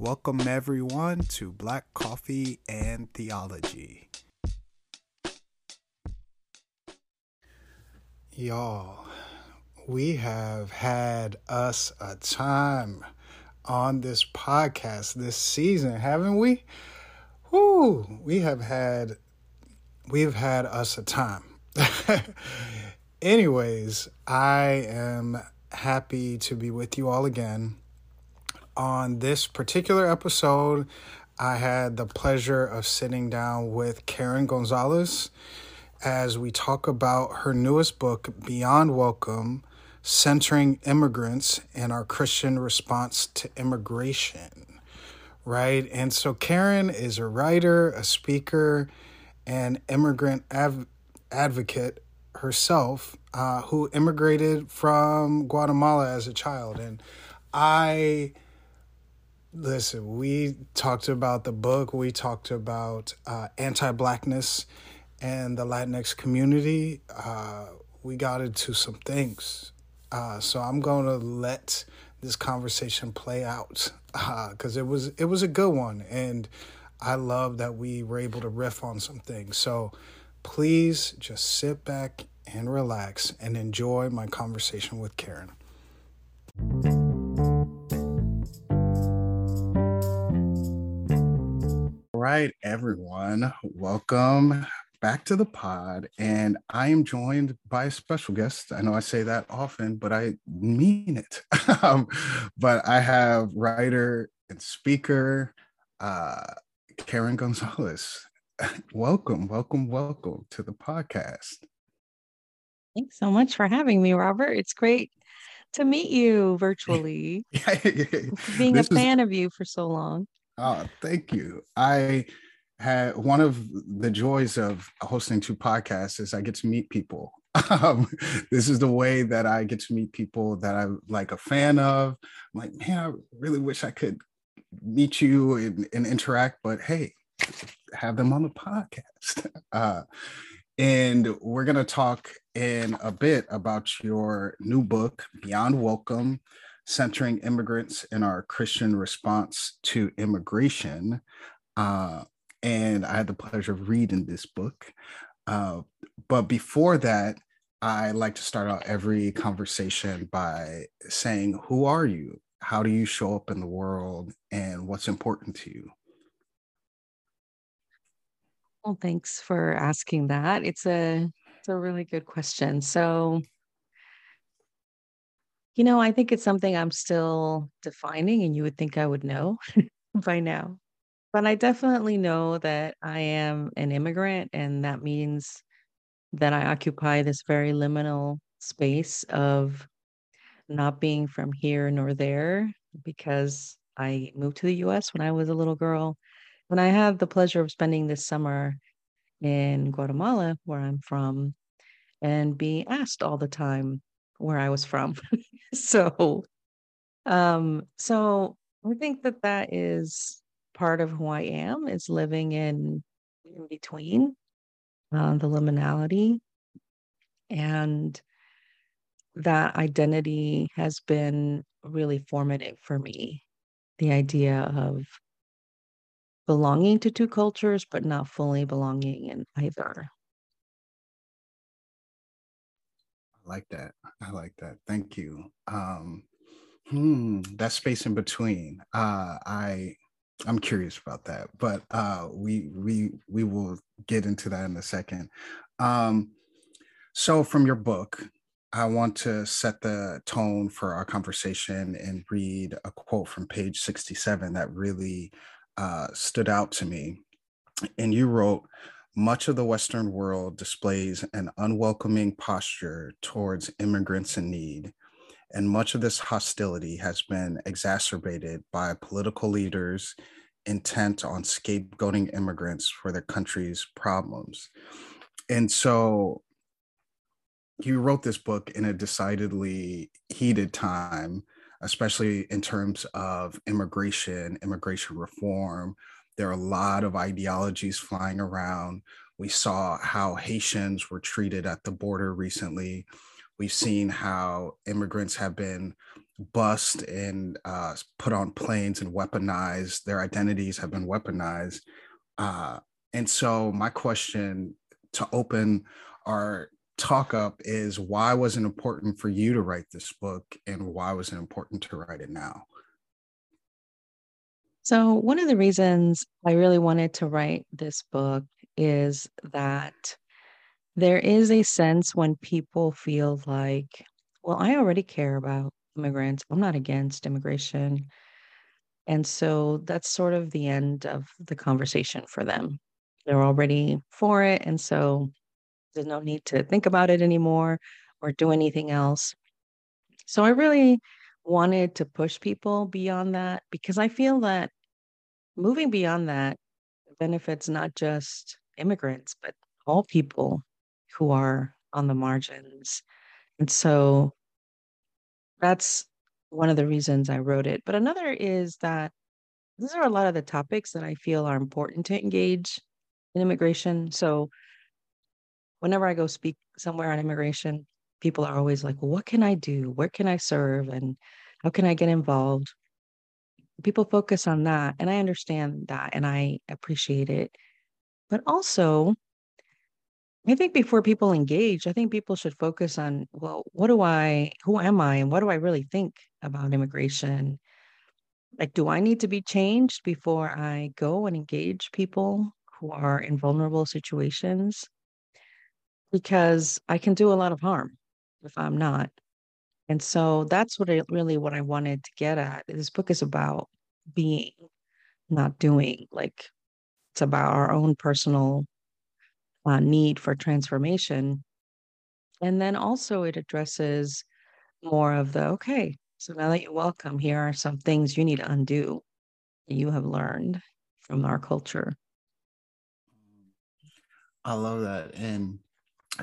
Welcome, everyone, to Black Coffee and Theology. Y'all, we have had us a time on this podcast this season, haven't we? Whoo, we have had we've had us a time. Anyways, I am happy to be with you all again. On this particular episode, I had the pleasure of sitting down with Karen Gonzalez as we talk about her newest book, Beyond Welcome Centering Immigrants and Our Christian Response to Immigration. Right? And so, Karen is a writer, a speaker, and immigrant av- advocate herself uh, who immigrated from Guatemala as a child. And I, listen, we talked about the book, we talked about uh, anti blackness and the Latinx community. Uh, we got into some things. Uh, so I'm going to let this conversation play out because uh, it was it was a good one and I love that we were able to riff on some things. So please just sit back and relax and enjoy my conversation with Karen. Right, everyone, welcome back to the pod. And I am joined by a special guest. I know I say that often, but I mean it. um, but I have writer and speaker uh, Karen Gonzalez. welcome, welcome, welcome to the podcast. Thanks so much for having me, Robert. It's great to meet you virtually. Being this a fan is... of you for so long. Oh, thank you. I had one of the joys of hosting two podcasts is I get to meet people. Um, this is the way that I get to meet people that I'm like a fan of. I'm like, man, I really wish I could meet you and, and interact, but hey, have them on the podcast. Uh, and we're going to talk in a bit about your new book, Beyond Welcome Centering Immigrants in Our Christian Response to Immigration. Uh, and I had the pleasure of reading this book. Uh, but before that, I like to start out every conversation by saying, Who are you? How do you show up in the world? And what's important to you? Well, thanks for asking that. It's a it's a really good question. So, you know, I think it's something I'm still defining, and you would think I would know by now. But I definitely know that I am an immigrant, and that means that I occupy this very liminal space of not being from here nor there because I moved to the US when I was a little girl when I have the pleasure of spending this summer in Guatemala, where I'm from, and being asked all the time where I was from. so, um, so I think that that is part of who I am is living in in between uh, the liminality and that identity has been really formative for me the idea of belonging to two cultures, but not fully belonging in either. Like that. I like that. Thank you. Um, hmm, that space in between. Uh, I I'm curious about that, but uh, we we we will get into that in a second. Um, so, from your book, I want to set the tone for our conversation and read a quote from page 67 that really uh, stood out to me. And you wrote, much of the Western world displays an unwelcoming posture towards immigrants in need. And much of this hostility has been exacerbated by political leaders intent on scapegoating immigrants for their country's problems. And so you wrote this book in a decidedly heated time especially in terms of immigration, immigration reform. There are a lot of ideologies flying around. We saw how Haitians were treated at the border recently. We've seen how immigrants have been bussed and uh, put on planes and weaponized. Their identities have been weaponized. Uh, and so, my question to open our talk up is why was it important for you to write this book and why was it important to write it now? So, one of the reasons I really wanted to write this book is that there is a sense when people feel like, well, I already care about immigrants. I'm not against immigration. And so that's sort of the end of the conversation for them. They're already for it. And so there's no need to think about it anymore or do anything else. So I really wanted to push people beyond that because I feel that moving beyond that benefits not just immigrants, but all people who are on the margins. And so that's one of the reasons I wrote it. But another is that these are a lot of the topics that I feel are important to engage in immigration. So whenever I go speak somewhere on immigration, people are always like, well, what can I do? Where can I serve? And how can I get involved? People focus on that. And I understand that and I appreciate it. But also, I think before people engage, I think people should focus on, well, what do I, who am I, and what do I really think about immigration? Like, do I need to be changed before I go and engage people who are in vulnerable situations? because I can do a lot of harm if I'm not. And so that's what I really what I wanted to get at. This book is about being, not doing. Like it's about our own personal uh, need for transformation. And then also it addresses more of the okay, so now that you're welcome, here are some things you need to undo that you have learned from our culture. I love that. And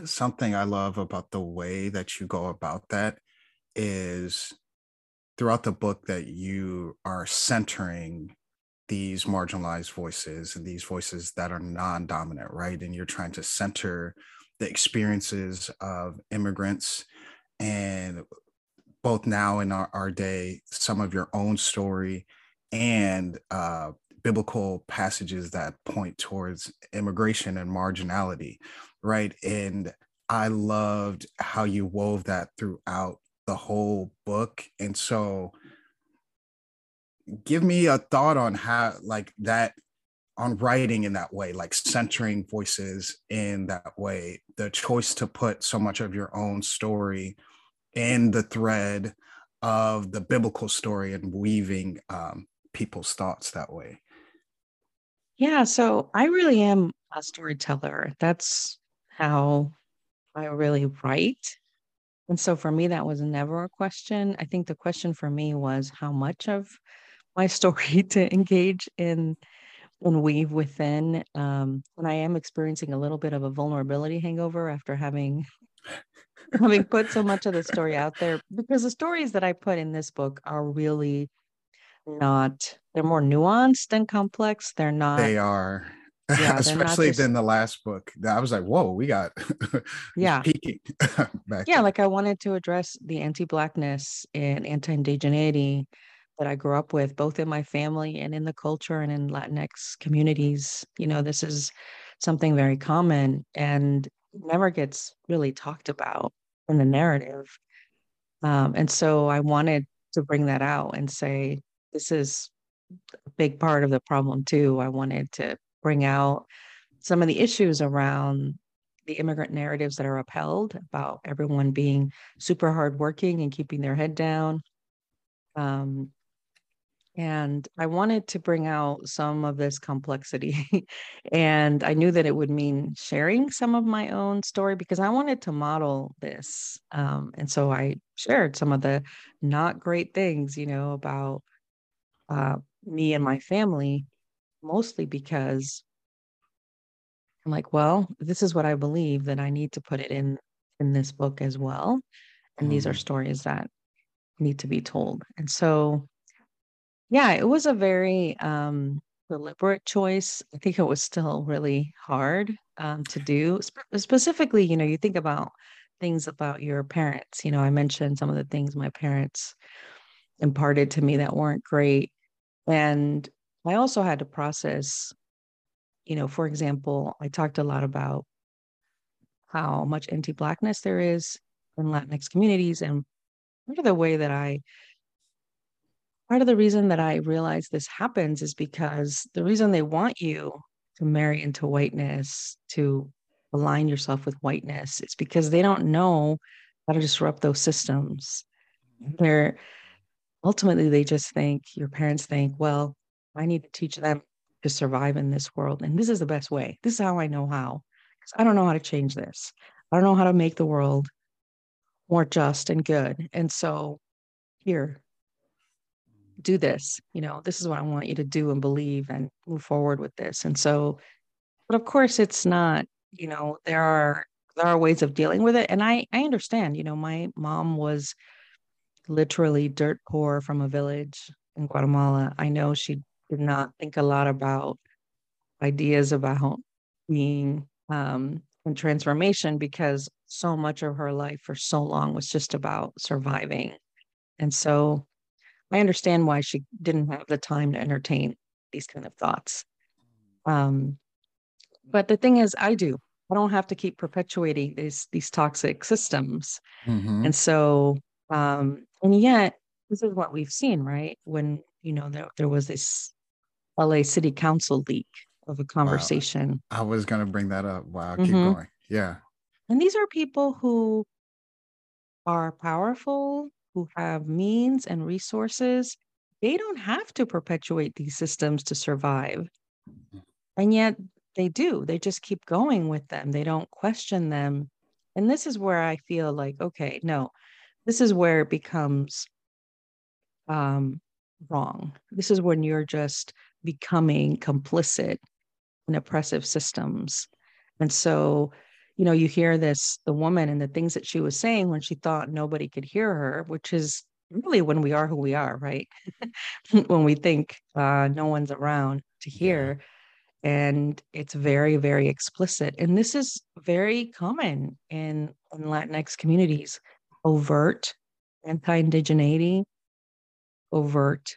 something I love about the way that you go about that is throughout the book that you are centering these marginalized voices and these voices that are non-dominant right? And you're trying to center the experiences of immigrants. And both now in our, our day some of your own story and uh, biblical passages that point towards immigration and marginality right? And I loved how you wove that throughout the whole book. And so give me a thought on how like that on writing in that way, like centering voices in that way, the choice to put so much of your own story in the thread of the biblical story and weaving um, people's thoughts that way. Yeah, so I really am a storyteller. That's how I really write. And so for me, that was never a question. I think the question for me was how much of my story to engage in and weave within. Um, and I am experiencing a little bit of a vulnerability hangover after having having put so much of the story out there because the stories that I put in this book are really not they're more nuanced and complex. They're not they are yeah, especially just... than the last book. I was like, whoa, we got yeah peaking yeah, then. like I wanted to address the anti-blackness and anti-indigeneity that I grew up with, both in my family and in the culture and in Latinx communities. You know, this is something very common and never gets really talked about in the narrative. Um, and so I wanted to bring that out and say, this is a big part of the problem too. I wanted to bring out some of the issues around the immigrant narratives that are upheld about everyone being super hardworking and keeping their head down. Um, and I wanted to bring out some of this complexity. and I knew that it would mean sharing some of my own story because I wanted to model this. Um, and so I shared some of the not great things, you know, about uh, me and my family mostly because I'm like, well, this is what I believe that I need to put it in in this book as well. And mm. these are mm-hmm. stories that need to be told. And so yeah, it was a very um deliberate choice. I think it was still really hard um, to do. Spe- specifically, you know, you think about things about your parents. You know, I mentioned some of the things my parents imparted to me that weren't great. And I also had to process, you know, for example, I talked a lot about how much anti Blackness there is in Latinx communities. And part of the way that I, part of the reason that I realize this happens is because the reason they want you to marry into whiteness, to align yourself with whiteness, is because they don't know how to disrupt those systems. Mm-hmm. They're ultimately, they just think, your parents think, well, I need to teach them to survive in this world. And this is the best way. This is how I know how. Because I don't know how to change this. I don't know how to make the world more just and good. And so here, do this. You know, this is what I want you to do and believe and move forward with this. And so, but of course, it's not, you know, there are there are ways of dealing with it. And I I understand, you know, my mom was literally dirt poor from a village in Guatemala. I know she did not think a lot about ideas about being um, in transformation because so much of her life for so long was just about surviving. And so I understand why she didn't have the time to entertain these kind of thoughts. Um, but the thing is, I do. I don't have to keep perpetuating these these toxic systems. Mm-hmm. And so, um, and yet, this is what we've seen, right? When you know there there was this LA City Council leak of a conversation. Wow. I was going to bring that up. Wow, keep mm-hmm. going. Yeah. And these are people who are powerful, who have means and resources. They don't have to perpetuate these systems to survive. And yet they do. They just keep going with them. They don't question them. And this is where I feel like, okay, no, this is where it becomes um, wrong. This is when you're just becoming complicit in oppressive systems. And so you know, you hear this, the woman and the things that she was saying when she thought nobody could hear her, which is really when we are who we are, right? when we think uh, no one's around to hear. And it's very, very explicit. And this is very common in, in Latinx communities overt anti indigeneity, overt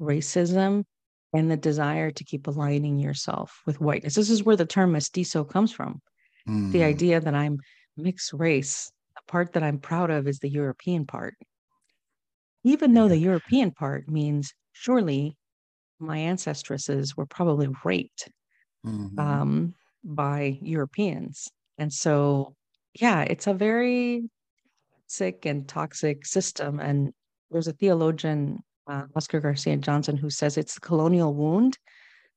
racism, and the desire to keep aligning yourself with whiteness. This is where the term mestizo comes from. Mm. The idea that I'm mixed race, the part that I'm proud of is the European part. Even though the European part means surely my ancestresses were probably raped mm-hmm. um, by Europeans. And so, yeah, it's a very sick and toxic system. And there's a theologian, uh, Oscar Garcia Johnson, who says it's the colonial wound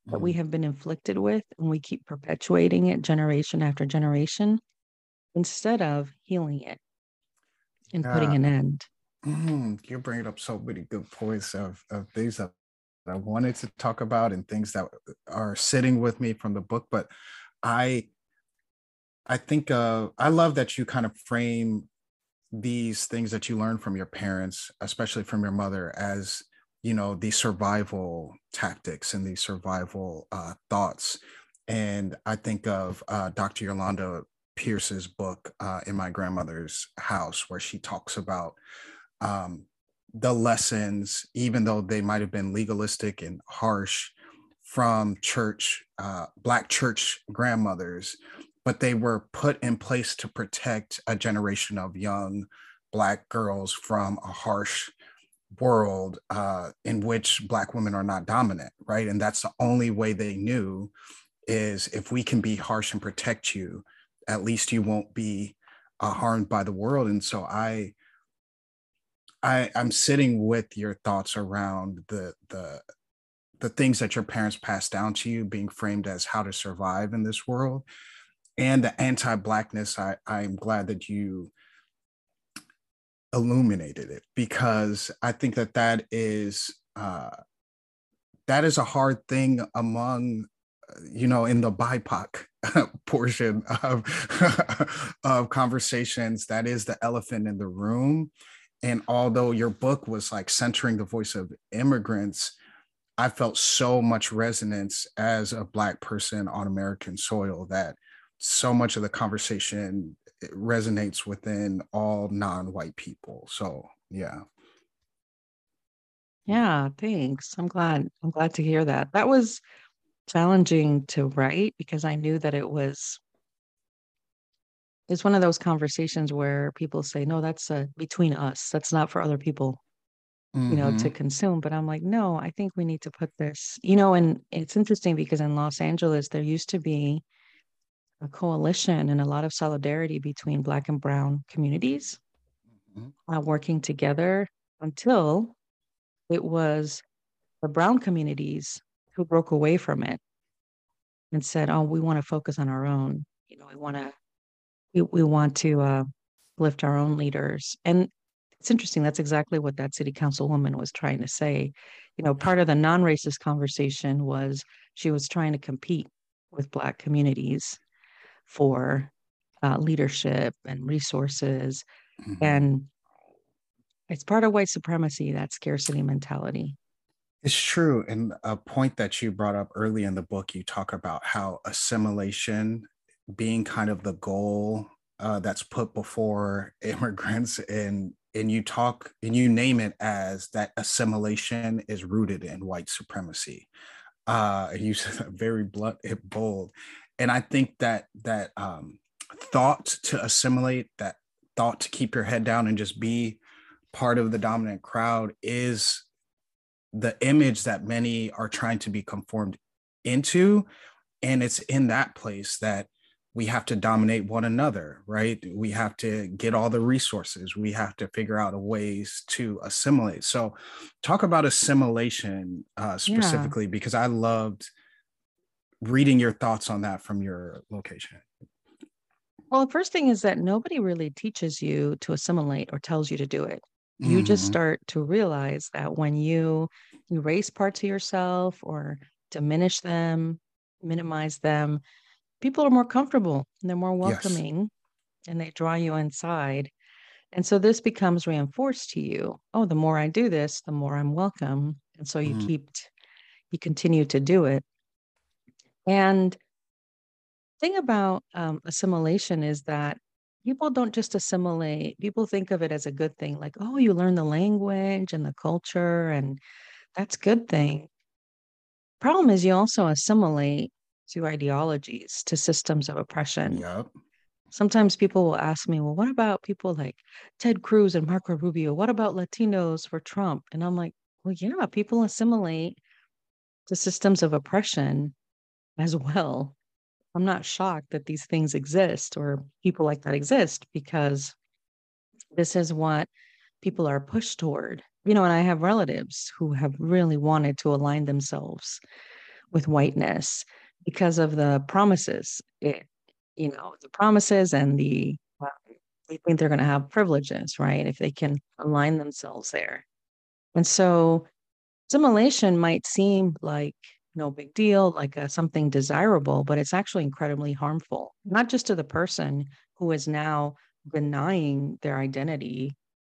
that we mm. have been inflicted with and we keep perpetuating it generation after generation instead of healing it and putting an end. Mm, you're bringing up so many good points of, of things that I wanted to talk about and things that are sitting with me from the book, but I I think uh, I love that you kind of frame these things that you learn from your parents, especially from your mother, as you know these survival tactics and these survival uh, thoughts. And i think of uh, dr yolanda pierce's book uh, in my grandmother's house where she talks about um, the lessons even though they might have been legalistic and harsh from church uh, black church grandmothers but they were put in place to protect a generation of young black girls from a harsh world uh, in which black women are not dominant right? And that's the only way they knew is if we can be harsh and protect you at least you won't be uh, harmed by the world. And so i i i'm sitting with your thoughts around the the the things that your parents passed down to you being framed as how to survive in this world and the anti-blackness i i'm glad that you illuminated it because I think that that is uh, that is a hard thing among you know in the BIPOC portion of of conversations. That is the elephant in the room. And although your book was like centering the voice of immigrants, I felt so much resonance as a Black person on American soil that so much of the conversation resonates within all non-white people so yeah Yeah, thanks. I'm glad. I'm glad to hear that. That was challenging to write because I knew that it was it's one of those conversations where people say, "No, that's uh, between us. That's not for other people, you know, to Mm-hmm. consume." But I'm like, "No, I think we need to put this, you know." And it's interesting because in Los Angeles, there used to be a coalition and a lot of solidarity between Black and Brown communities hmm uh, working together until it was the Brown communities who broke away from it and said, "Oh, we want to focus on our own. You know, we want to we, we want to uh, lift our own leaders." And it's interesting. That's exactly what that city councilwoman was trying to say. You know, part of the non-racist conversation was she was trying to compete with Black communities for uh, leadership and resources, hmm and it's part of white supremacy that scarcity mentality. It's true. And a point that you brought up early in the book, you talk about how assimilation being kind of the goal uh, that's put before immigrants and and you talk and you name it as that assimilation is rooted in white supremacy. Uh, and you said that very blunt and bold. And I think that that um, thought to assimilate, that thought to keep your head down and just be part of the dominant crowd is the image that many are trying to be conformed into. And it's in that place that we have to dominate one another right? We have to get all the resources. We have to figure out ways to assimilate. So talk about assimilation uh, Yeah. specifically because i loved reading your thoughts on that from your location Well, the first thing is that nobody really teaches you to assimilate or tells you to do it. You just mm-hmm. start to realize that when you erase parts of yourself or diminish them, minimize them, people are more comfortable and they're more yes welcoming and they draw you inside. And so this becomes reinforced to you. Oh, the more I do this, the more I'm welcome. And so you mm-hmm. keep, you continue to do it. And thing about um, assimilation is that people don't just assimilate. People think of it as a good thing, like, oh, you learn the language and the culture, and that's good thing. Problem is, you also assimilate to ideologies, to systems of oppression. yep Sometimes people will ask me, well, what about people like Ted Cruz and Marco Rubio? What about Latinos for Trump? And I'm like, well, yeah, people assimilate to systems of oppression as well. I'm not shocked that these things exist or people like that exist because this is what people are pushed toward. You know, and I have relatives who have really wanted to align themselves with whiteness because of the promises. It, you know, the promises and the uh, they think they're going to have privileges, right? If they can align themselves there. And so Assimilation might seem like no big deal, like uh, something desirable, but it's actually incredibly harmful, not just to the person who is now denying their identity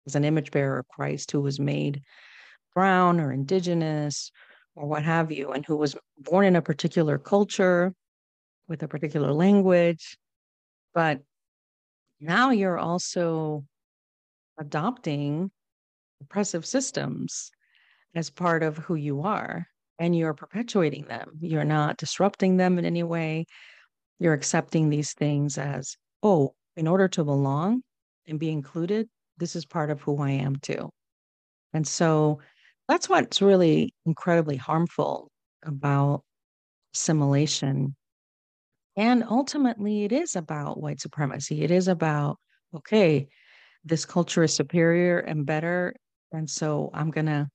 as an image bearer of Christ who was made brown or indigenous or what have you, and who was born in a particular culture with a particular language. But now you're also adopting oppressive systems as part of who you are and you're perpetuating them. You're not disrupting them in any way. You're accepting these things as, oh, in order to belong and be included, this is part of who I am too. And so that's what's really incredibly harmful about assimilation. And ultimately, it is about white supremacy. It is about, okay, this culture is superior and better. And so I'm going to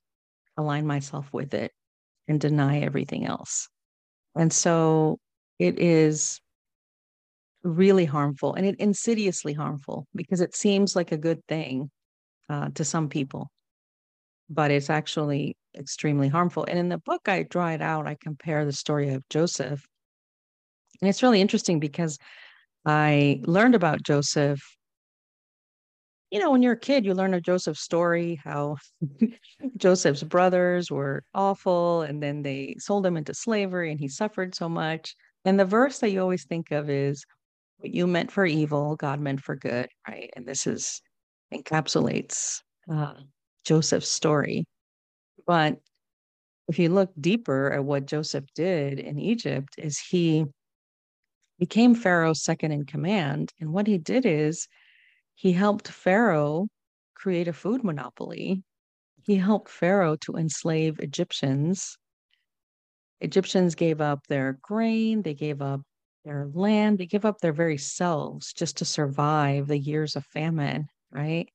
align myself with it and deny everything else. And so it is really harmful and it insidiously harmful because it seems like a good thing uh, to some people, but it's actually extremely harmful. And in the book, I draw it out. I compare the story of Joseph. And it's really interesting because I learned about Joseph you know, when you're a kid, you learn of Joseph's story, how Joseph's brothers were awful and then they sold him into slavery and he suffered so much. And the verse that you always think of is what you meant for evil, God meant for good, right? And this is encapsulates uh, Joseph's story. But if you look deeper at what Joseph did in Egypt, is he became Pharaoh's second in command. And what he did is he helped Pharaoh create a food monopoly. He helped Pharaoh to enslave Egyptians. Egyptians gave up their grain, they gave up their land, they gave up their very selves just to survive the years of famine, right?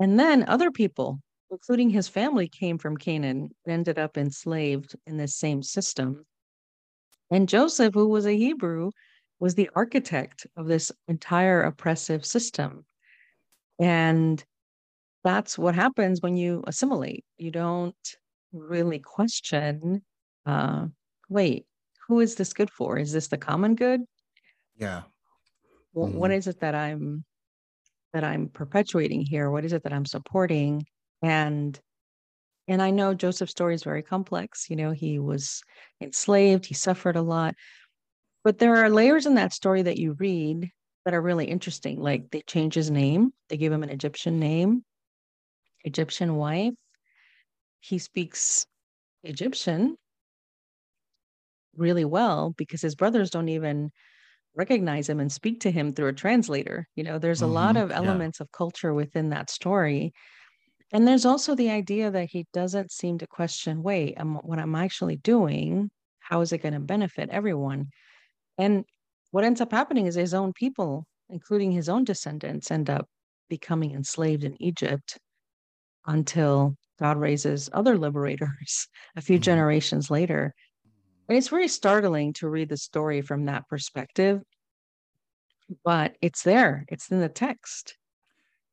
And then other people, including his family, came from Canaan and ended up enslaved in this same system. And Joseph, who was a Hebrew, was the architect of this entire oppressive system. And that's what happens when you assimilate. You don't really question uh, wait, who is this good for? Is this the common good? Yeah. mm-hmm. What is it that I'm that I'm perpetuating here? What is it that I'm supporting? And and I know Joseph's story is very complex. You know, he was enslaved, he suffered a lot. But there are layers in that story that you read that are really interesting. Like they change his name, they give him an Egyptian name, Egyptian wife. He speaks Egyptian really well because his brothers don't even recognize him and speak to him through a translator. You know, there's a mm-hmm. lot of elements yeah. of culture within that story. And there's also the idea that he doesn't seem to question wait, I'm, what I'm actually doing, how is it going to benefit everyone? And what ends up happening is his own people, including his own descendants, end up becoming enslaved in Egypt until God raises other liberators a few mm-hmm. generations later and it's very startling to read the story from that perspective, but it's there, it's in the text.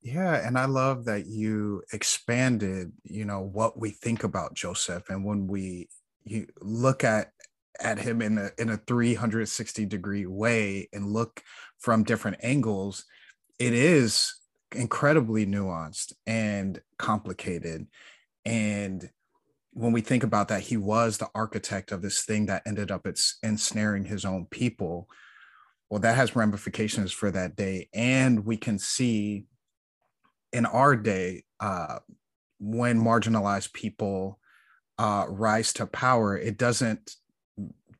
Yeah, and I love that you expanded, you know, what we think about Joseph and when we you look at at him in a in a 360 degree way and look from different angles, it is incredibly nuanced and complicated and when we think about that, he was the architect of this thing that ended up ensnaring his own people. Well, that has ramifications for that day. And we can see in our day, uh, when marginalized people uh, rise to power, it doesn't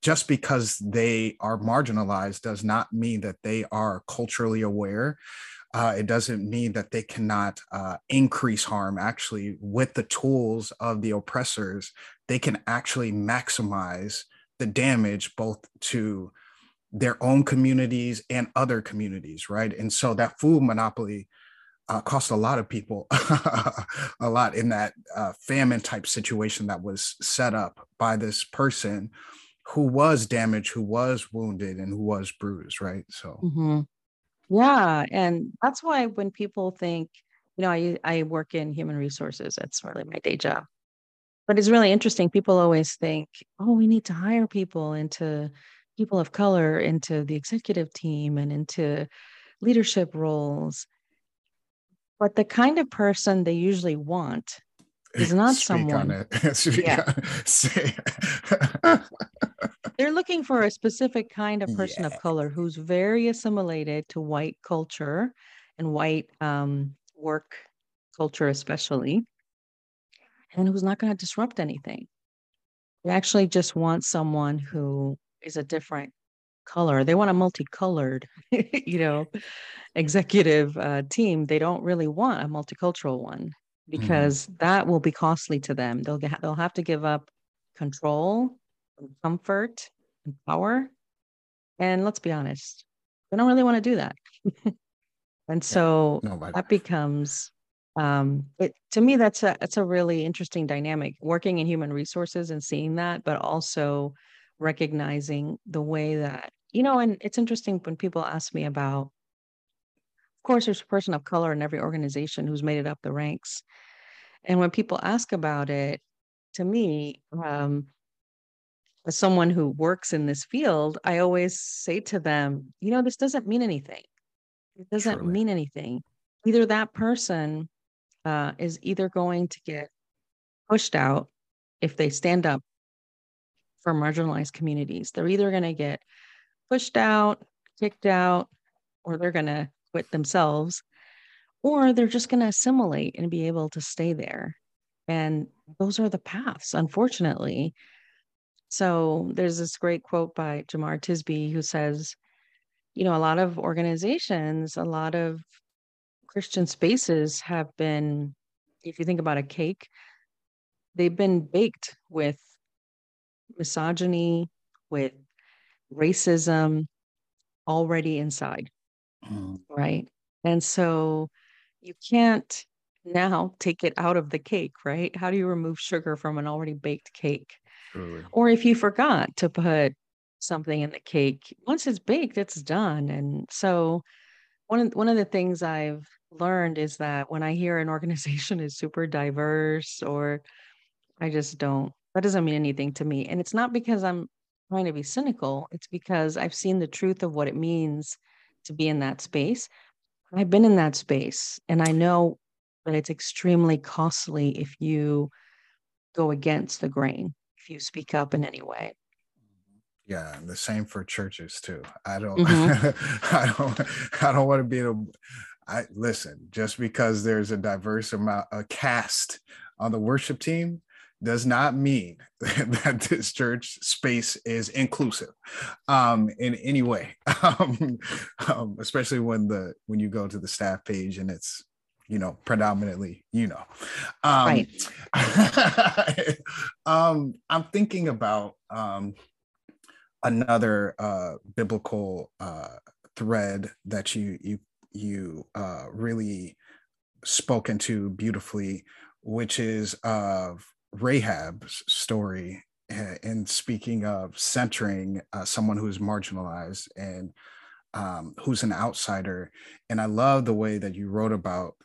just because they are marginalized does not mean that they are culturally aware uh, it doesn't mean that they cannot uh, increase harm. Actually, with the tools of the oppressors, they can actually maximize the damage both to their own communities and other communities, right? And so that food monopoly uh, cost a lot of people a lot in that uh, famine type situation that was set up by this person who was damaged, who was wounded, and who was bruised, right? So. Mm-hmm. Yeah, and that's why when people think, you know, I I work in human resources, that's really my day job. But it's really interesting. People always think, oh, we need to hire people into people of color into the executive team and into leadership roles. But the kind of person they usually want is not Speak someone. yeah. They're looking for a specific kind of person yeah. of color who's very assimilated to white culture and white um, work culture, especially, and who's not going to disrupt anything. They actually just want someone who is a different color. They want a multicolored, you know, executive uh, team. They don't really want a multicultural one. Because mm. that will be costly to them. They'll get, they'll have to give up control and comfort and power. And let's be honest, they don't really want to do that. and so yeah, that becomes um it to me that's a that's a really interesting dynamic working in human resources and seeing that but also recognizing the way that you know and it's interesting when people ask me about of course there's a person of color in every organization who's made it up the ranks and when people ask about it to me um as someone who works in this field, I always say to them, you know, this doesn't mean anything. It doesn't mean anything. Either that person uh, is either going to get pushed out if they stand up for marginalized communities. They're either going to get pushed out, kicked out, or they're going to quit themselves, or they're just going to assimilate and be able to stay there. And those are the paths, unfortunately. So there's this great quote by Jemar Tisby who says, you know, a lot of organizations, a lot of Christian spaces have been, if you think about a cake, they've been baked with misogyny, with racism already inside. Mm. Right. And so you can't now take it out of the cake, right? How do you remove sugar from an already baked cake? Truly. Or if you forgot to put something in the cake, once it's baked, it's done. And so one of one of the things I've learned is that when I hear an organization is super diverse or I just don't that doesn't mean anything to me. And it's not because I'm trying to be cynical, it's because I've seen the truth of what it means to be in that space. I've been in that space and I know that it's extremely costly if you go against the grain, if you speak up in any way. Yeah, the same for churches too. I don't mm-hmm. I don't I don't want to be in a I listen, just because there's a diverse amount a cast on the worship team does not mean that this church space is inclusive um, in any way, um, um, especially when the when you go to the staff page and it's you know predominantly you know um, right. um, i'm thinking about um, another uh, biblical uh, thread that you you you uh, really spoken to beautifully which is of Rahab's story and speaking of centering uh, someone who is marginalized and um, who's an outsider. And I love the way that you wrote about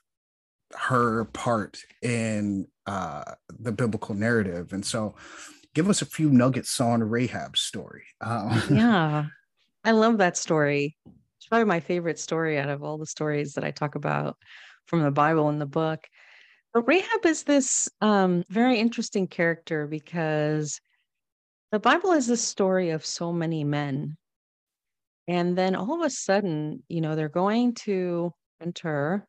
her part in uh, the biblical narrative. And so give us a few nuggets on Rahab's story. Um, yeah, I love that story. It's probably my favorite story out of all the stories that I talk about from the Bible in the book. But Rahab is this um, very interesting character because the Bible is the story of so many men. And then all of a sudden, you know, they're going to enter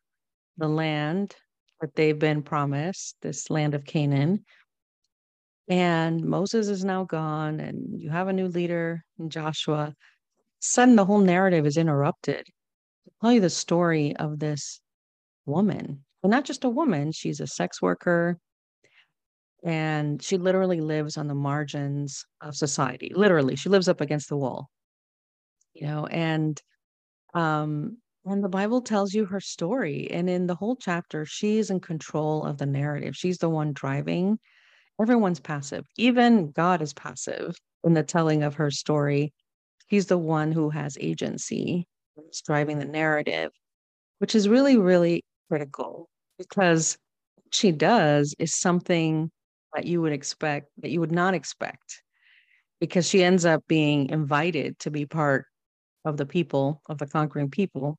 the land that they've been promised, this land of Canaan. And Moses is now gone, and you have a new leader in Joshua. Sudden, the whole narrative is interrupted. To tell you the story of this woman not just a woman, she's a sex worker and she literally lives on the margins of society. Literally, she lives up against the wall. You know, and um and the Bible tells you her story and in the whole chapter she's in control of the narrative. She's the one driving. Everyone's passive. Even God is passive in the telling of her story. He's the one who has agency, driving the narrative, which is really really critical because she does is something that you would expect that you would not expect because she ends up being invited to be part of the people of the conquering people.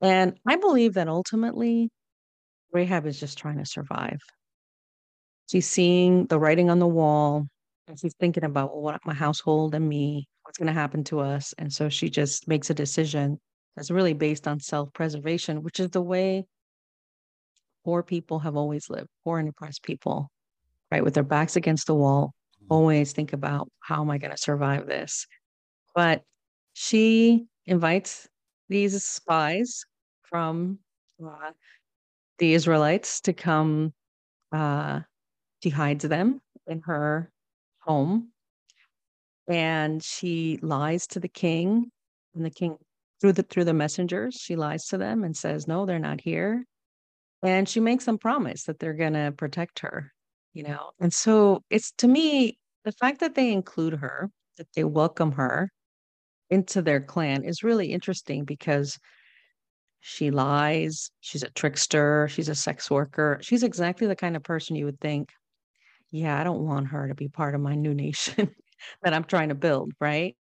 And i believe that ultimately rahab is just trying to survive. She's seeing the writing on the wall and she's thinking about well, what my household and me what's going to happen to us? And so she just makes a decision that's really based on self-preservation which is the way poor people have always lived, poor and oppressed people, right? With their backs against the wall, mm-hmm. always think about how am I going to survive this? But she invites these spies from uh, the Israelites to come. Uh, she hides them in her home and she lies to the king and the king through the through the messengers she lies to them and says no they're not here. And she makes them promise that they're going to protect her you mm. know? And so it's to me the fact that they include her that they welcome her into their clan is really interesting because she lies she's a trickster she's a sex worker she's exactly the kind of person you would think yeah i don't want her to be part of my new nation that i'm trying to build right?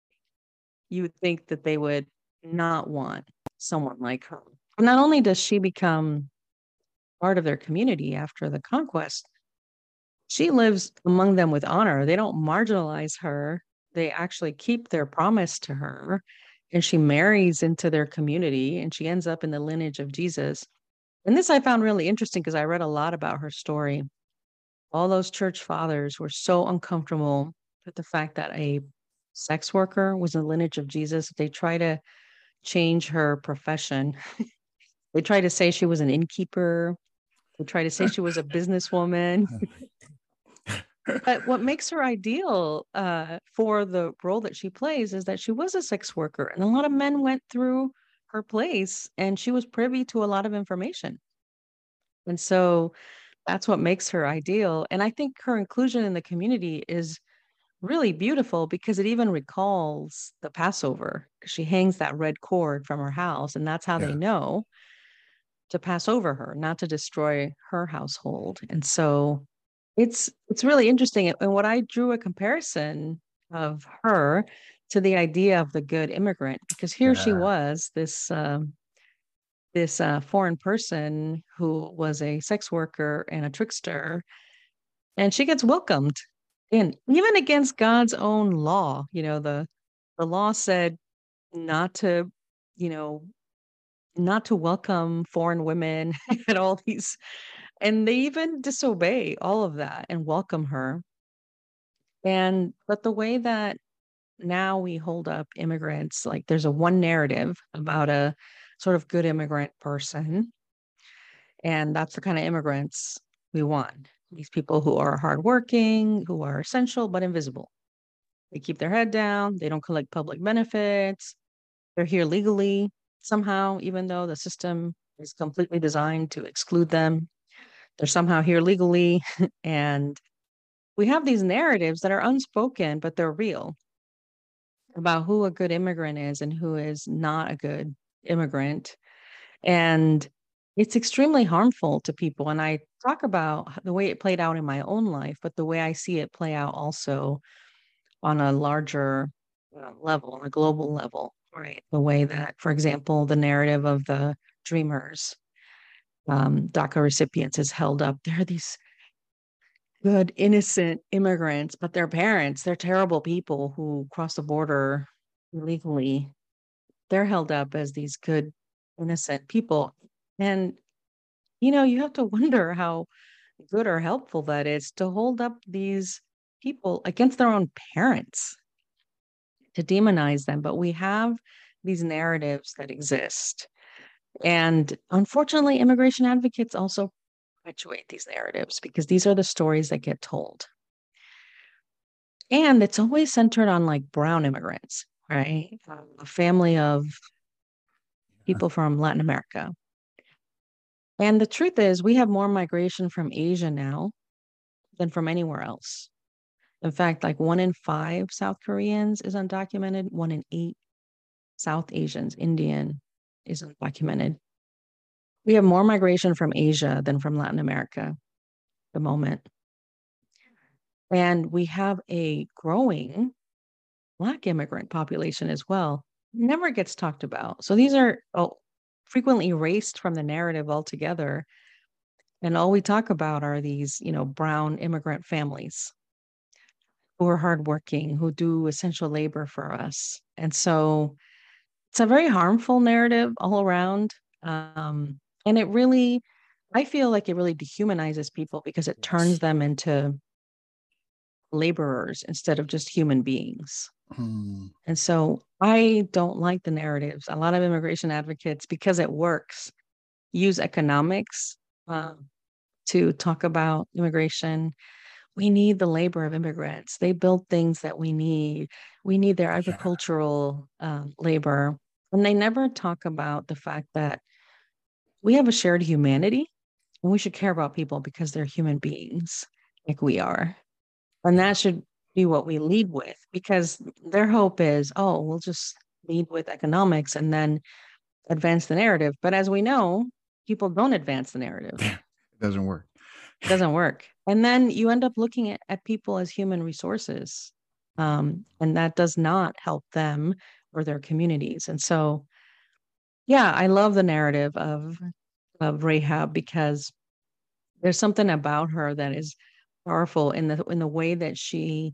You would think that they would not want someone like her not only does she become part of their community after the conquest. She lives among them with honor. They don't marginalize her, they actually keep their promise to her. And she marries into their community and she ends up in the lineage of Jesus. And this I found really interesting because I read a lot about her story. all those church fathers were so uncomfortable with the fact that a sex worker was in the lineage of Jesus. They try to change her profession. they try to say she was an innkeeper. They try to say she was a businesswoman. but what makes her ideal uh, for the role that she plays is that she was a sex worker, and a lot of men went through her place, and she was privy to a lot of information. And so that's what makes her ideal. And I think her inclusion in the community is really beautiful because it even recalls the Passover. because She hangs that red cord from her house, and that's how yeah. they know to pass over her, not to destroy her household. And so it's it's really interesting. And what I drew a comparison of her to the idea of the good immigrant, because here yeah. she was, this um, this uh, foreign person who was a sex worker and a trickster, and she gets welcomed in, even against God's own law. You know, the the law said not to, you know, not to welcome foreign women and all these, and they even disobey all of that and welcome her. And but the way that now we hold up immigrants, like there's a one narrative about a sort of good immigrant person. And that's the kind of immigrants we want. These people who are hardworking, who are essential but invisible. They keep their head down, they don't collect public benefits, they're here legally somehow, even though the system is completely designed to exclude them. They're somehow here legally. and we have these narratives that are unspoken, but they're real about who a good immigrant is and who is not a good immigrant. And it's extremely harmful to people. And I talk about the way it played out in my own life, but the way I see it play out also on a larger uh, level, on a global level, right? The way that, for example, the narrative of the dreamers, um, DACA recipients is held up. There are these good, innocent immigrants, but their parents, they're terrible people who cross the border illegally they're held up as these good, innocent people. And, you know, you have to wonder how good or helpful that is to hold up these people against their own parents, to demonize them. But we have these narratives that exist. And unfortunately, immigration advocates also perpetuate these narratives because these are the stories that get told. And it's always centered on like brown immigrants right? Um, a family of people from Latin America. And the truth is, we have more migration from Asia now than from anywhere else. In fact, like one in five South Koreans is undocumented, one in eight South Asians, Indian, is undocumented. We have more migration from Asia than from Latin America at the moment. And we have a growing Black immigrant population as well never gets talked about. So these are oh, frequently erased from the narrative altogether. And all we talk about are these, you know, brown immigrant families who are hardworking, who do essential labor for us. And so it's a very harmful narrative all around. Um, and it really, I feel like it really dehumanizes people because it turns them into laborers instead of just human beings. Hmm. And so I don't like the narratives. A lot of immigration advocates, because it works, use economics uh, to talk about immigration. We need the labor of immigrants. They build things that we need. We need their agricultural uh, labor. And they never talk about the fact that we have a shared humanity and we should care about people because they're human beings like we are. And that should be what we lead with because their hope is, oh, we'll just lead with economics and then advance the narrative. But as we know, people don't advance the narrative. it doesn't work. It doesn't work. And then you end up looking at, at people as human resources. Um, and that does not help them or their communities. And so, yeah, I love the narrative of of Rahab because there's something about her that is powerful in the in the way that she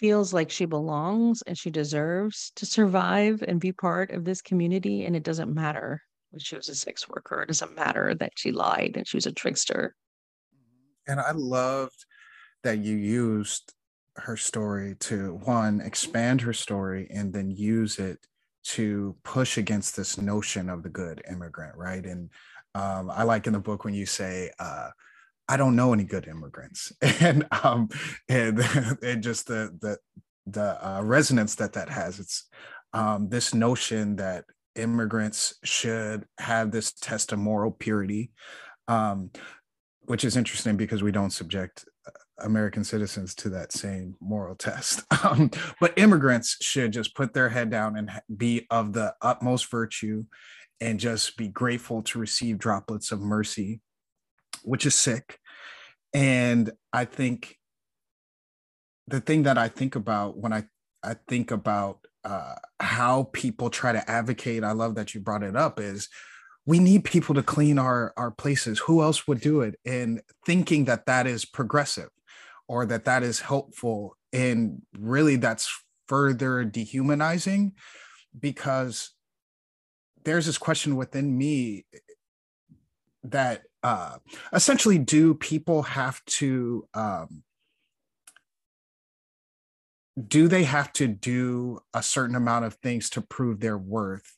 feels like she belongs and she deserves to survive and be part of this community. And it doesn't matter that she was a sex worker. It doesn't matter that she lied and she was a trickster. and I loved that you used her story to one expand her story and then use it to push against this notion of the good immigrant, right? And um, I like in the book when you say, uh, "I don't know any good immigrants," and um, and, and just the the the uh, resonance that that has. It's um, this notion that immigrants should have this test of moral purity, um, which is interesting because we don't subject uh, American citizens to that same moral test. Um, but immigrants should just put their head down and be of the utmost virtue and just be grateful to receive droplets of mercy, which is sick. And I think the thing that I think about when I, I think about uh, how people try to advocate, I love that you brought it up, is we need people to clean our, our places. Who else would do it? And thinking that that is progressive or that that is helpful and really that's further dehumanizing because there's this question within me that uh, essentially do people have to um, do they have to do a certain amount of things to prove their worth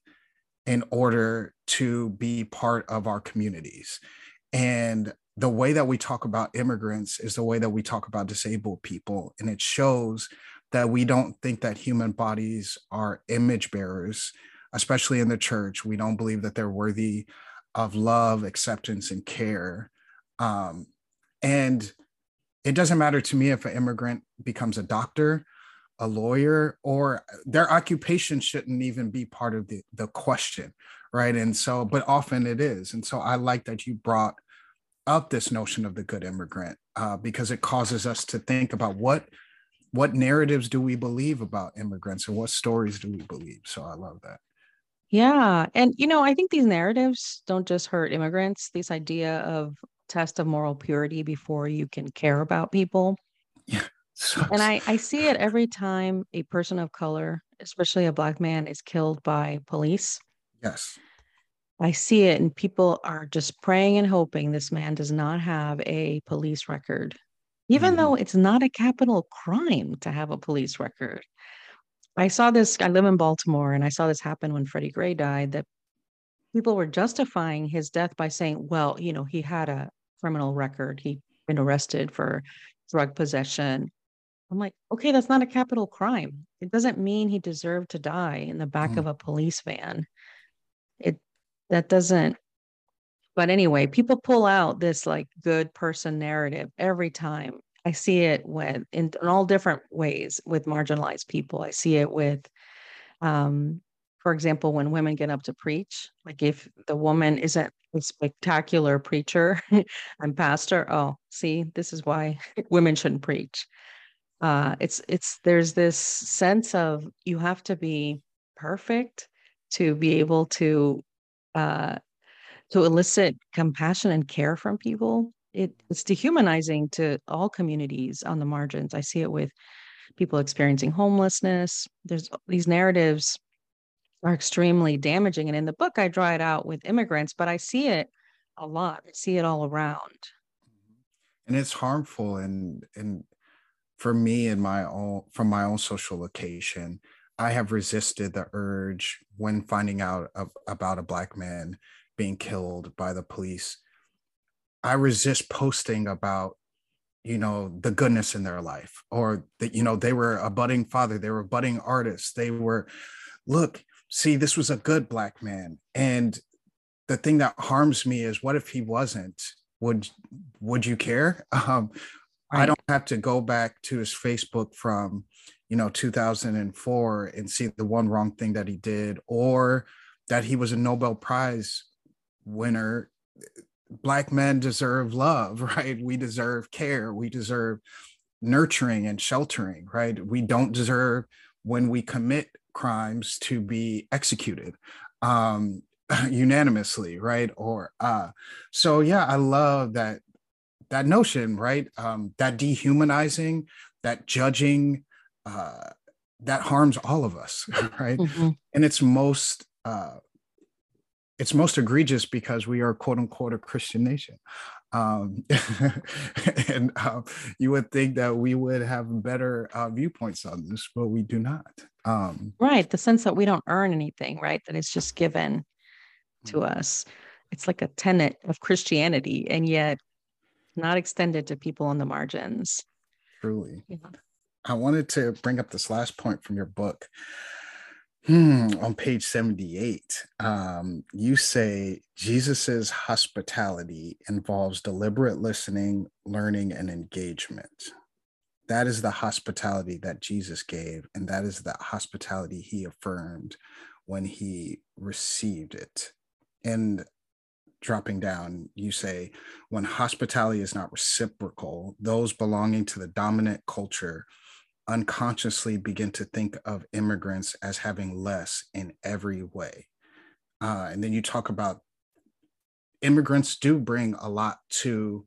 in order to be part of our communities and the way that we talk about immigrants is the way that we talk about disabled people. And it shows that we don't think that human bodies are image bearers, especially in the church. We don't believe that they're worthy of love, acceptance, and care. Um, and it doesn't matter to me if an immigrant becomes a doctor, a lawyer, or their occupation shouldn't even be part of the, the question, right? And so, but often it is. And so I like that you brought up this notion of the good immigrant uh, because it causes us to think about what what narratives do we believe about immigrants and what stories do we believe so i love that yeah and you know i think these narratives don't just hurt immigrants this idea of test of moral purity before you can care about people yeah so, and I, I see it every time a person of color especially a black man is killed by police yes I see it, and people are just praying and hoping this man does not have a police record, even mm-hmm. though it's not a capital crime to have a police record. I saw this, I live in Baltimore, and I saw this happen when Freddie Gray died that people were justifying his death by saying, well, you know, he had a criminal record, he'd been arrested for drug possession. I'm like, okay, that's not a capital crime. It doesn't mean he deserved to die in the back mm-hmm. of a police van. It that doesn't but anyway people pull out this like good person narrative every time i see it when in, in all different ways with marginalized people i see it with um for example when women get up to preach like if the woman isn't a spectacular preacher and pastor oh see this is why women shouldn't preach uh it's it's there's this sense of you have to be perfect to be able to uh, to elicit compassion and care from people. It, it's dehumanizing to all communities on the margins. I see it with people experiencing homelessness. There's these narratives are extremely damaging. And in the book, I draw it out with immigrants, but I see it a lot. I see it all around. Mm-hmm. And it's harmful. And and for me in my own from my own social location, I have resisted the urge when finding out of, about a black man being killed by the police. I resist posting about, you know, the goodness in their life or that, you know, they were a budding father, they were budding artists, they were, look, see, this was a good black man. And the thing that harms me is what if he wasn't? Would would you care? Um, right. I don't have to go back to his Facebook from you know 2004 and see the one wrong thing that he did or that he was a nobel prize winner black men deserve love right? We deserve care. We deserve nurturing and sheltering right? We don't deserve when we commit crimes to be executed um unanimously right? Or uh so yeah i love that that notion right? Um that dehumanizing that judging uh, that harms all of us, right? Mm-hmm. And it's most uh, it's most egregious because we are quote unquote a Christian nation. Um, and uh, you would think that we would have better uh, viewpoints on this, but we do not. Um, right. The sense that we don't earn anything, right? That it's just given to mm-hmm. us. It's like a tenet of Christianity, and yet not extended to people on the margins. Truly. Yeah. I wanted to bring up this last point from your book. Hmm, on page 78, um, you say Jesus's hospitality involves deliberate listening, learning, and engagement. That is the hospitality that Jesus gave, and that is the hospitality he affirmed when he received it. And dropping down, you say, when hospitality is not reciprocal, those belonging to the dominant culture unconsciously begin to think of immigrants as having less in every way. Uh, and then you talk about immigrants do bring a lot to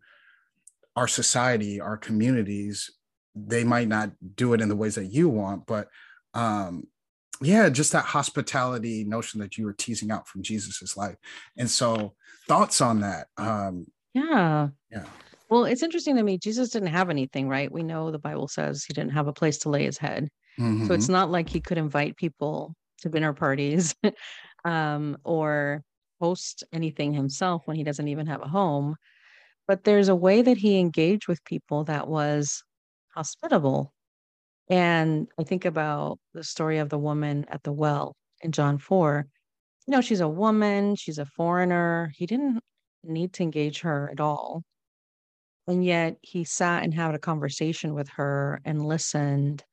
our society, our communities. They might not do it in the ways that you want, but um, yeah, just that hospitality notion that you were teasing out from Jesus's life. And so, thoughts on that? Um, yeah. Yeah. Well, it's interesting to me. Jesus didn't have anything, right? We know the Bible says he didn't have a place to lay his head. Mm-hmm. So it's mm-hmm. not like he could invite people to dinner parties um, or host anything himself when he doesn't even have a home. But there's a way that he engaged with people that was hospitable. And I think about the story of the woman at the well in John 4. You know, she's a woman, she's a foreigner. He didn't need to engage her at all. And yet he sat and had a conversation with her and listened.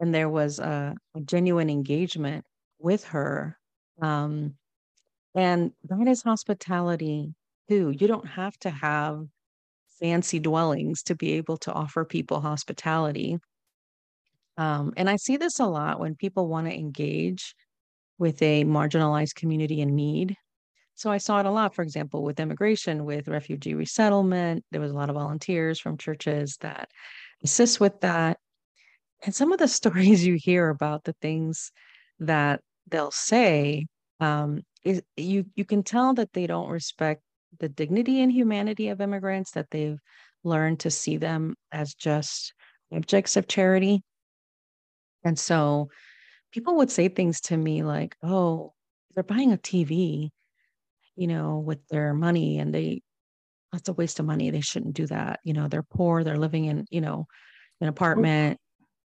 And there was a, a genuine engagement with her. Um, and that is hospitality too. You don't have to have fancy dwellings to be able to offer people hospitality. Um, and I see this a lot when people want to engage with a marginalized community in need. So I saw it a lot, for example, with immigration, with refugee resettlement. There was a lot of volunteers from churches that assist with that. And some of the stories you hear about the things that they'll say um, is you you can tell that they don't respect the dignity and humanity of immigrants, that they've learned to see them as just objects of charity. And so people would say things to me like, oh, they're buying a TV you know, with their money and they that's a waste of money. They shouldn't do that. You know, they're poor, they're living in, you know, an apartment.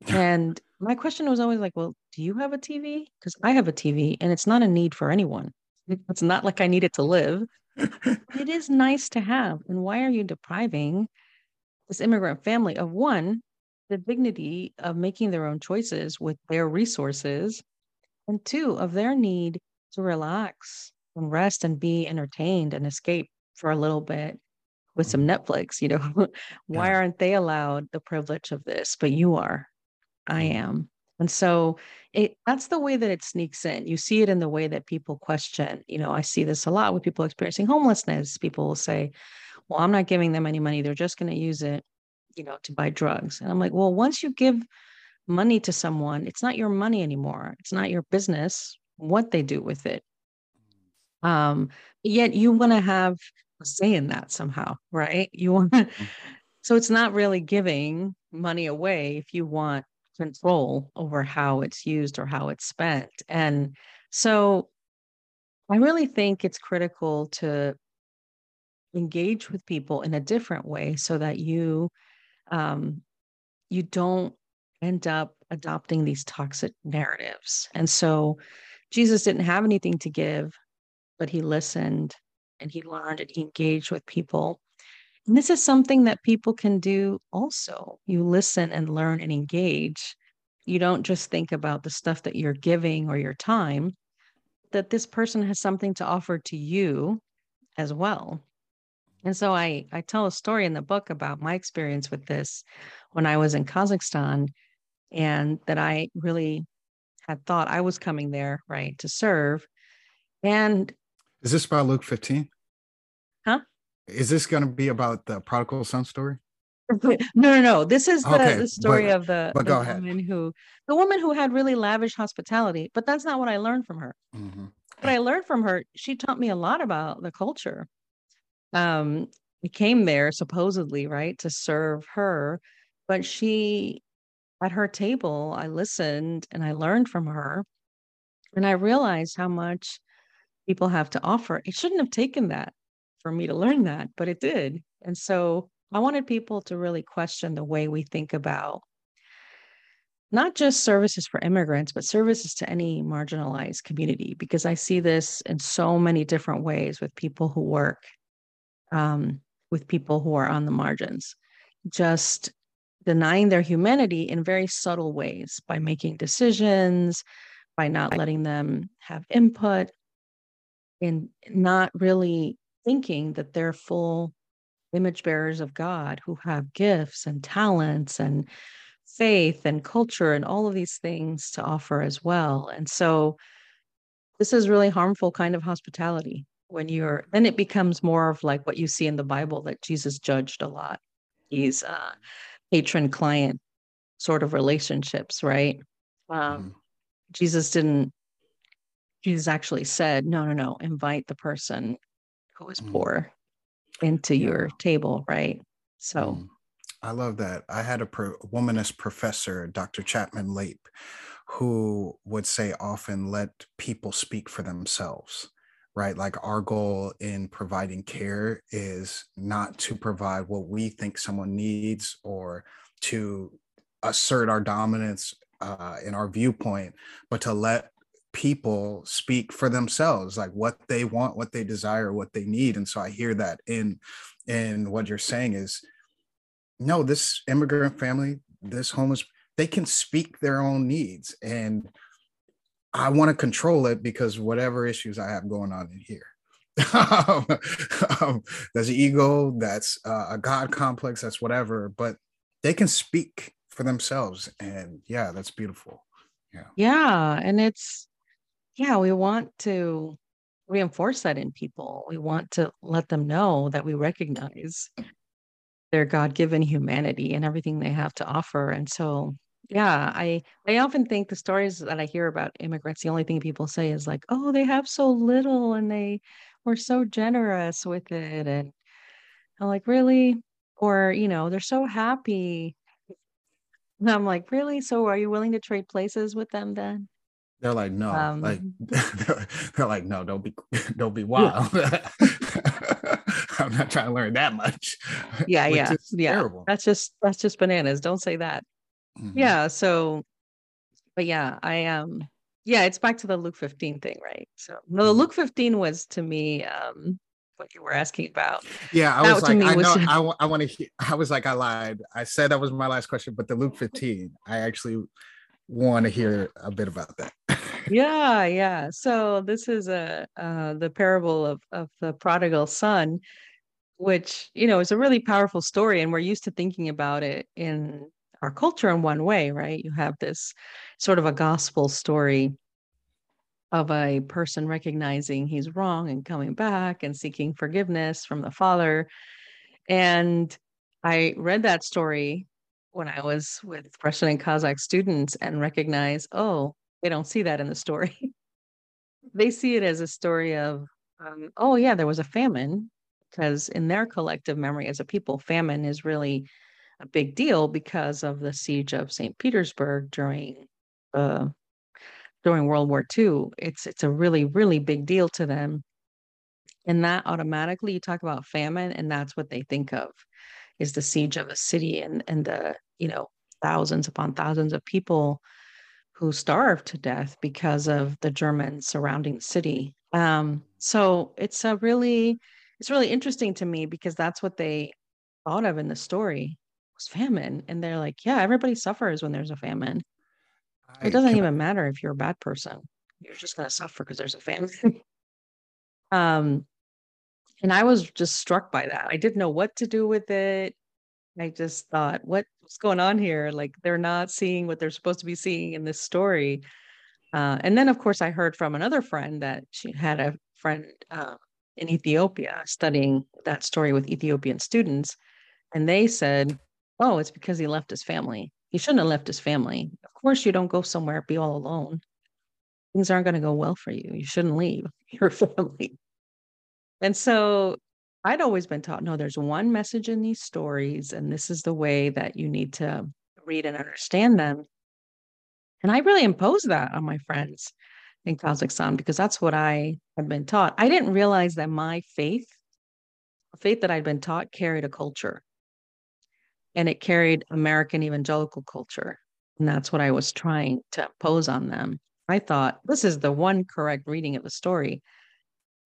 And my question was always like, well, do you have a TV? Because I have a TV and it's not a need for anyone. It's not like I need it to live. it is nice to have. And why are you depriving this immigrant family of one, the dignity of making their own choices with their resources, and two, of their need to relax rest and be entertained and escape for a little bit with some mm-hmm. Netflix, you know, why yeah. aren't they allowed the privilege of this? But you are. I mm-hmm. am. And so it that's the way that it sneaks in. You see it in the way that people question. You know, I see this a lot with people experiencing homelessness. People will say, Well, I'm not giving them any money. They're just going to use it, you know, to buy drugs. And I'm like, Well, once you give money to someone, it's not your money anymore. It's not your business what they do with it. Um, yet you want to have a say in that somehow, right? You want mm-hmm. so it's not really giving money away if you want control over how it's used or how it's spent. And so I really think it's critical to engage with people in a different way so that you um, you don't end up adopting these toxic narratives. And so Jesus didn't have anything to give but he listened and he learned and he engaged with people. And this is something that people can do also. You listen and learn and engage. You don't just think about the stuff that you're giving or your time, that this person has something to offer to you as well. And so I, I tell a story in the book about my experience with this when I was in Kazakhstan and that I really had thought I was coming there, right, to serve. And is this about Luke 15? Huh? Is this going to be about the prodigal son story? No, no, no. This is the, okay, the story but, of the, the woman ahead. who the woman who had really lavish hospitality, but that's not what I learned from her. Mm-hmm. What I learned from her, she taught me a lot about the culture. Um, we came there supposedly, right, to serve her. But she, at her table, I listened and I learned from her. And I realized how much people have to offer. It shouldn't have taken that for me to learn that, but it did. And so I wanted people to really question the way we think about not just services for immigrants, but services to any marginalized community, because I see this in so many different ways with people who work um, with people who are on the margins, just denying their humanity in very subtle ways by making decisions, by not letting them have input, and not really thinking that they're full image bearers of God who have gifts and talents and faith and culture and all of these things to offer as well. And so this is really harmful kind of hospitality when you're then it becomes more of like what you see in the Bible that Jesus judged a lot. He's uh patron client sort of relationships, right? Um, mm-hmm. Jesus didn't Jesus actually said, no, no, no, invite the person who is mm-hmm. poor into yeah. your table, right? So mm. I love that. I had a pro- womanist professor, Dr. Chapman Lape, who would say often let people speak for themselves, right? Like our goal in providing care is not to provide what we think someone needs or to assert our dominance uh, in our viewpoint, but to let people speak for themselves like what they want what they desire what they need and so i hear that in in what you're saying is no, this immigrant family, this homeless, they can speak their own needs. And I want to control it because whatever issues I have going on in here. um, that's ego, that's uh, a God complex, that's whatever, but they can speak for themselves. And yeah, that's beautiful. Yeah. Yeah. And it's, yeah, we want to reinforce that in people. We want to let them know that we recognize their god-given humanity and everything they have to offer and so yeah i i often think the stories that i hear about immigrants the only thing people say is like oh they have so little and they were so generous with it and i'm like really? Or you know they're so happy. And i'm like really? So are you willing to trade places with them then they're like no um, like they're, they're, like no don't be don't be wild yeah. I'm not trying to learn that much. Yeah, yeah, yeah. Terrible. That's just that's just bananas. Don't say that. Mm-hmm. Yeah. So, but yeah, I um, yeah, it's back to the Luke 15 thing, right? So, no, the mm-hmm. Luke 15 was to me um what you were asking about. Yeah, I that was like, I was, know, I, I want to. I was like, I lied. I said that was my last question, but the Luke 15, I actually want to hear a bit about that. Yeah, yeah. So this is a uh, the parable of of the prodigal son, which you know is a really powerful story, and we're used to thinking about it in our culture in one way, right? You have this sort of a gospel story of a person recognizing he's wrong and coming back and seeking forgiveness from the father. And I read that story when I was with Russian and Kazakh students and recognize, oh, they don't see that in the story. they see it as a story of, um, oh, yeah, there was a famine, because in their collective memory as a people, famine is really a big deal because of the siege of St. Petersburg during uh, during World War II. It's it's a really really big deal to them, and that automatically you talk about famine, and that's what they think of is the siege of a city and and the you know thousands upon thousands of people who starved to death because of the Germans surrounding city. Um, so it's a really it's really interesting to me because that's what they thought of in the story was famine, and they're like, yeah, everybody suffers when there's a famine. I, it doesn't even matter if you're a bad person; you're just going to suffer because there's a famine. um, and I was just struck by that. I didn't know what to do with it. I just thought, what, what's going on here? Like they're not seeing what they're supposed to be seeing in this story. Uh, and then, of course, I heard from another friend that she had a friend uh, in Ethiopia studying that story with Ethiopian students. And they said, oh, it's because he left his family. He shouldn't have left his family. Of course, you don't go somewhere, be all alone. Things aren't going to go well for you. You shouldn't leave your family. And so I'd always been taught no, there's one message in these stories, and this is the way that you need to read and understand them. And I really imposed that on my friends in Kazakhstan because that's what I had been taught. I didn't realize that my faith, faith that I'd been taught, carried a culture and it carried American evangelical culture. And that's what I was trying to impose on them. I thought this is the one correct reading of the story.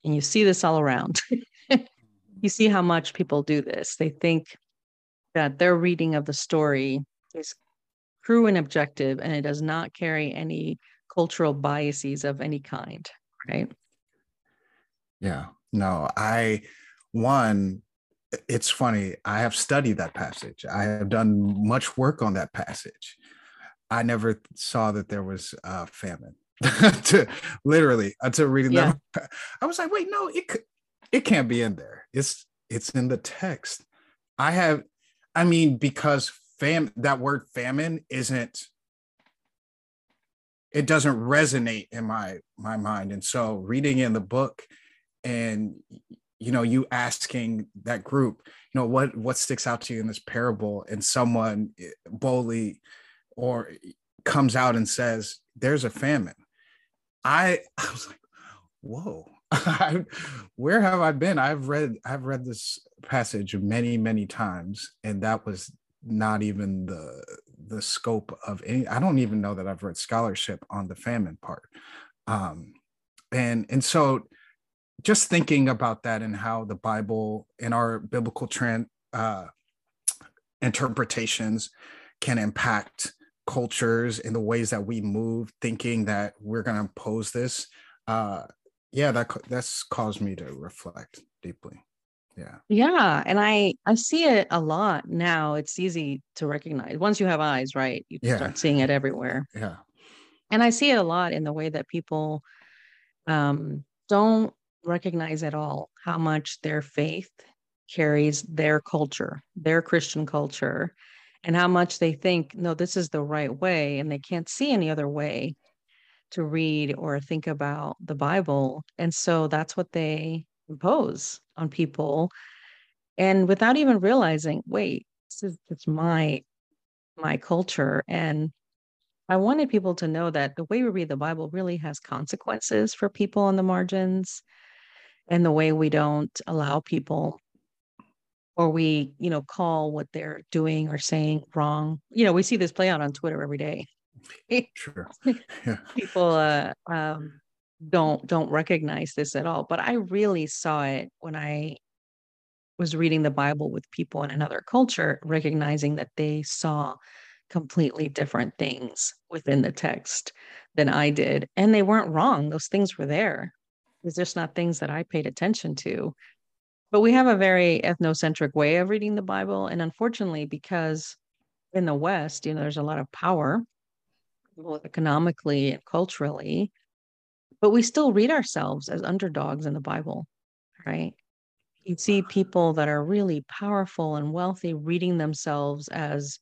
And you see this all around. you see how much people do this. They think that their reading of the story is true and objective, and it does not carry any cultural biases of any kind, right? Yeah. No, I, one, it's funny. I have studied that passage. I have done much work on that passage. I never saw that there was a famine. to literally until reading yeah. that, I was like, wait, no, it it can't be in there. It's it's in the text. I have, I mean, because fam that word famine isn't it doesn't resonate in my my mind. And so reading in the book and you know you asking that group you know what what sticks out to you in this parable? And someone boldly or comes out and says there's a famine. I i was like whoa where have i been i've read i've read this passage many many times and that was not even the the scope of any i don't even know that i've read scholarship on the famine part um and and so just thinking about that and how the Bible and our biblical trend uh, interpretations can impact cultures in the ways that we move, thinking that we're going to impose this. Uh, yeah, that that's caused me to reflect deeply. Yeah. Yeah, and I I see it a lot now. It's easy to recognize once you have eyes, right? You yeah. start seeing it everywhere. Yeah. And I see it a lot in the way that people um, don't recognize at all how much their faith carries their culture, their Christian culture, and how much they think, no, this is the right way, and they can't see any other way to read or think about the Bible. And so that's what they impose on people. And without even realizing, wait, this is it's my my culture. And I wanted people to know that the way we read the Bible really has consequences for people on the margins and the way we don't allow people or we you know call what they're doing or saying wrong you know we see this play out on twitter every day sure yeah. people uh, um, don't don't recognize this at all but i really saw it when i was reading the bible with people in another culture recognizing that they saw completely different things within the text than i did and they weren't wrong those things were there it's just not things that I paid attention to. But we have a very ethnocentric way of reading the Bible. And unfortunately, because in the West, you know, there's a lot of power, both economically and culturally, but we still read ourselves as underdogs in the Bible, right? You see people that are really powerful and wealthy reading themselves as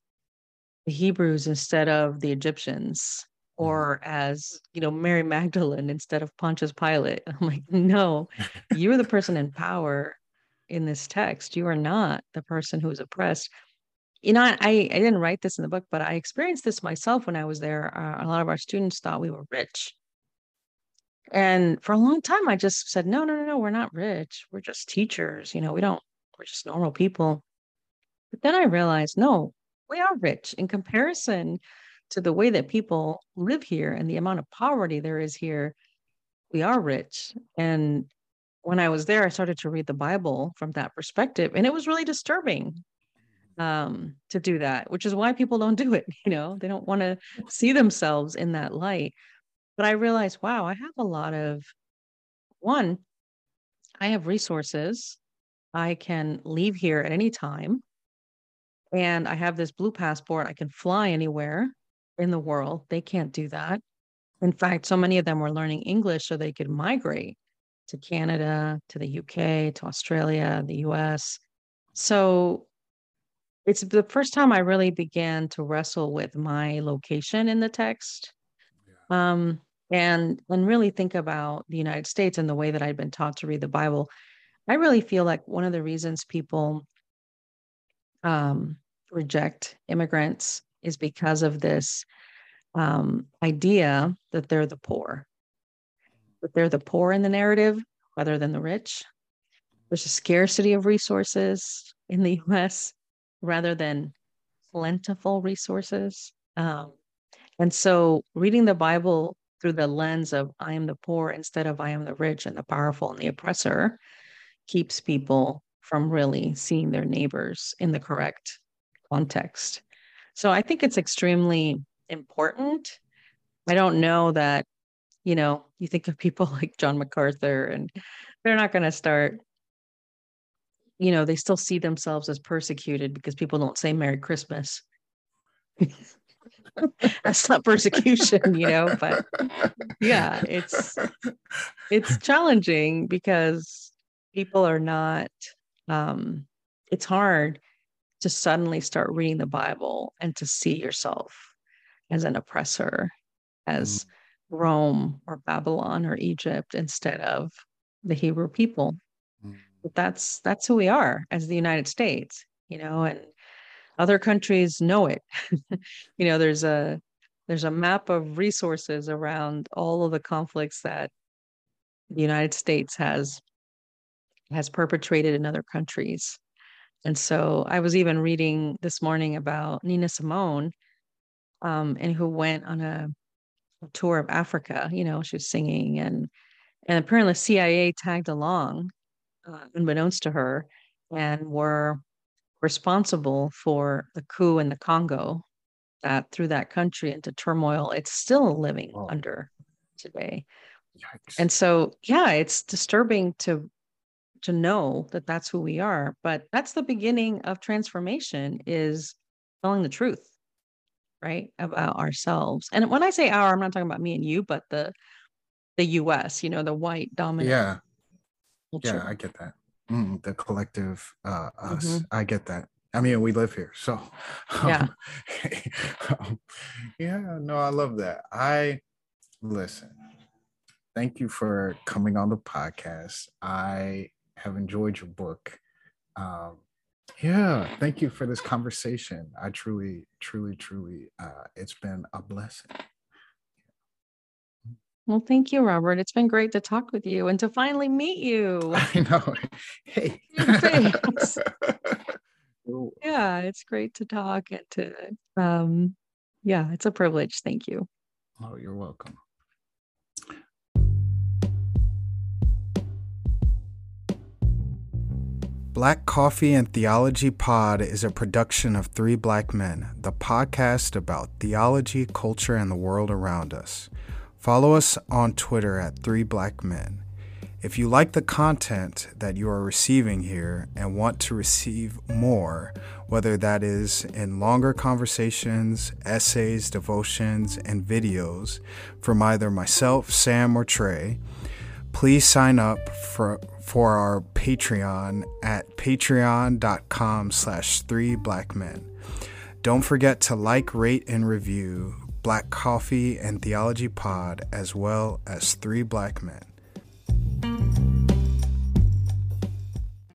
the Hebrews instead of the Egyptians Mm-hmm. or as you know mary magdalene instead of pontius pilate i'm like no you're the person in power in this text you are not the person who is oppressed you know i i didn't write this in the book but i experienced this myself when i was there uh, a lot of our students thought we were rich. And for a long time i just said no no no no we're not rich. We're just teachers you know we don't we're just normal people. But then i realized no we are rich. In comparison to the way that people live here and the amount of poverty there is here, we are rich. And when I was there, I started to read the Bible from that perspective, and it was really disturbing um, to do that, which is why people don't do it. You know, they don't want to see themselves in that light. But I realized, wow, I have a lot of one, I have resources. I can leave here at any time. And I have this blue passport. I can fly anywhere in the world. They can't do that. In fact, so many of them were learning English so they could migrate to Canada, to the UK, to Australia, the US. So it's the first time I really began to wrestle with my location in the text. Um, and and really think about the United States and the way that I'd been taught to read the Bible. I really feel like one of the reasons people um, reject immigrants is because of this um, idea that they're the poor, that they're the poor in the narrative rather than the rich. There's a scarcity of resources in the US rather than plentiful resources. Um, and so reading the Bible through the lens of I am the poor instead of I am the rich and the powerful and the oppressor keeps people from really seeing their neighbors in the correct context. So I think it's extremely important. I don't know that, you know, you think of people like John MacArthur and they're not going to start you know, they still see themselves as persecuted because people don't say Merry Christmas. That's not persecution, you know, but yeah, it's it's challenging because people are not um it's hard to suddenly start reading the Bible and to see yourself as an oppressor, as mm. Rome or Babylon or Egypt instead of the Hebrew people that's that's who we are as the United States, you know, and other countries know it. you know, there's a there's a map of resources around all of the conflicts that the United States has has perpetrated in other countries. And so I was even reading this morning about Nina Simone, um, and who went on a, tour of Africa. You know, she was singing, and and apparently CIA tagged along uh, unbeknownst to her, and were responsible for the coup in the Congo that threw that country into turmoil. It's still living under today. Yikes. And so, yeah, it's disturbing to to know that that's who we are, but that's the beginning of transformation is telling the truth, right, about ourselves. And when I say our, I'm not talking about me and you, but the the U.S. You know, the white dominant yeah yeah, I get that. Mm, the collective uh, us. Mm-hmm. I get that. I mean, we live here, so yeah, um, yeah. No, I love that. I listen. Thank you for coming on the podcast. I have enjoyed your book. Um, yeah, thank you for this conversation. I truly, truly, truly, uh, it's been a blessing. Well, thank you, Robert. It's been great to talk with you and to finally meet you. I know. Hey. yeah, it's great to talk and to um yeah, it's a privilege. Thank you. Oh, you're welcome. Black Coffee and Theology Pod is a production of Three Black Men, the podcast about theology, culture, and the world around us. Follow us on Twitter at Three Black Men. If you like the content that you are receiving here and want to receive more, whether that is in longer conversations, essays, devotions, and videos from either myself, Sam, or Trey, please sign up for, for our Patreon at patreon.com slash three black men. Don't forget to like, rate, and review Black Coffee and Theology Pod, as well as Three Black Men.